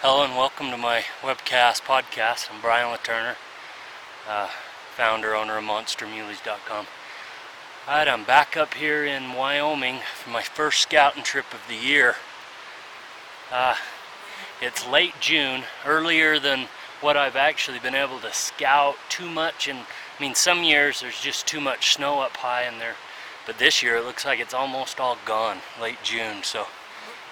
Hello and welcome to my webcast podcast. I'm Brian Latimer, uh, founder, owner of MonsterMuleys.com. Alright, I'm back up here in Wyoming for my first scouting trip of the year. Uh, it's late June, earlier than what I've actually been able to scout too much. And I mean, some years there's just too much snow up high in there, but this year it looks like it's almost all gone, late June. So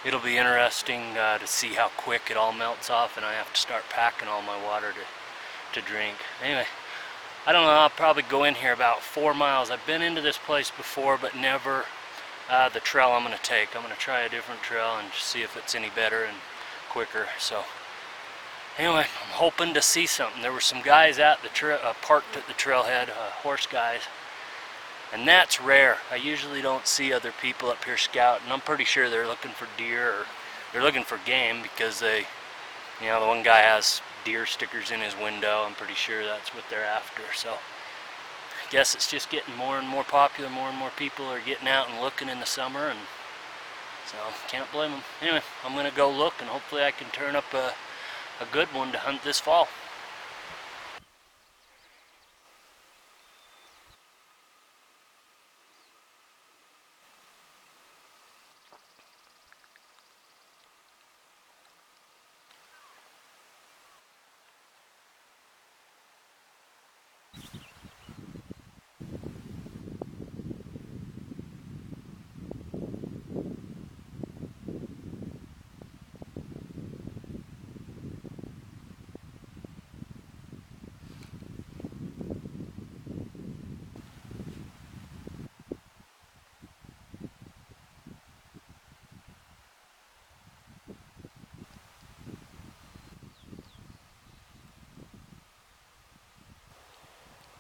it'll be interesting uh, to see how quick it all melts off and I have to start packing all my water to, to drink. Anyway, I don't know, I'll probably go in here about four miles. I've been into this place before, but never uh, the trail I'm going to take. I'm going to try a different trail and see if it's any better and quicker. So anyway, I'm hoping to see something. There were some guys at the uh, parked at the trailhead, uh, horse guys, and that's rare. I usually don't see other people up here scouting. I'm pretty sure they're looking for deer or they're looking for game because they, you know, the one guy has deer stickers in his window. I'm pretty sure that's what they're after. So I guess it's just getting more and more popular. More and more people are getting out and looking in the summer, and so can't blame them. Anyway, I'm gonna go look and hopefully I can turn up a, a good one to hunt this fall.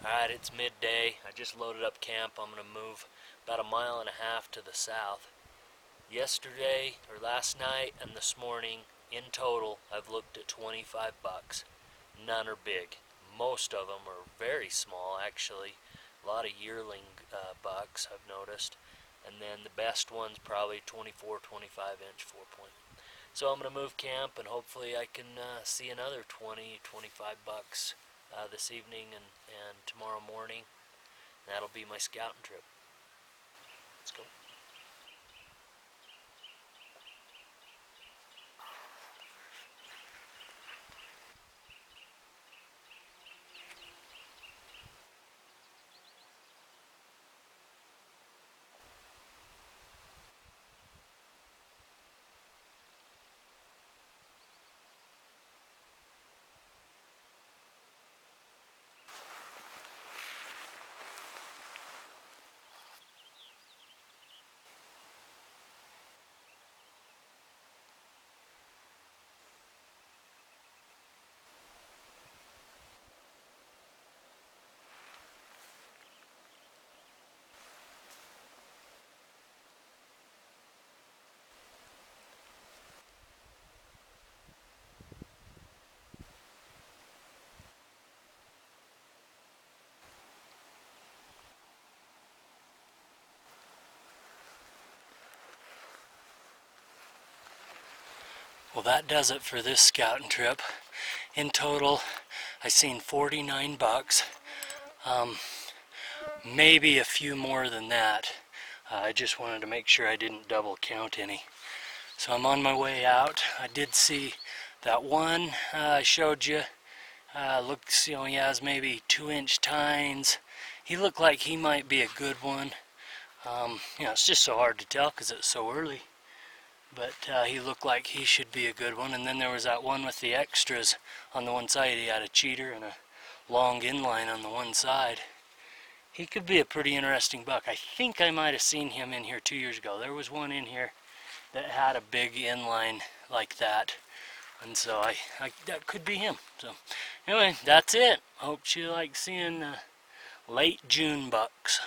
Alright, it's midday. I just loaded up camp. I'm going to move about a mile and a half to the south. Yesterday, or last night, and this morning, in total, I've looked at 25 bucks. None are big. Most of them are very small, actually. A lot of yearling uh, bucks, I've noticed. And then the best one's probably 24, 25 inch four point. So I'm going to move camp and hopefully I can uh, see another 20, 25 bucks uh, this evening and, and tomorrow morning. That'll be my scouting trip. Let's go. Well, that does it for this scouting trip. In total, I seen 49 bucks. Um, maybe a few more than that. Uh, I just wanted to make sure I didn't double count any. So I'm on my way out. I did see that one uh, I showed you. Uh, looks, you know, he has maybe two inch tines. He looked like he might be a good one. Um, you know, it's just so hard to tell because it's so early but uh, he looked like he should be a good one. And then there was that one with the extras on the one side. He had a cheater and a long inline on the one side. He could be a pretty interesting buck. I think I might have seen him in here two years ago. There was one in here that had a big inline like that. And so I, I that could be him. So anyway, that's it. Hope you like seeing uh, late June bucks.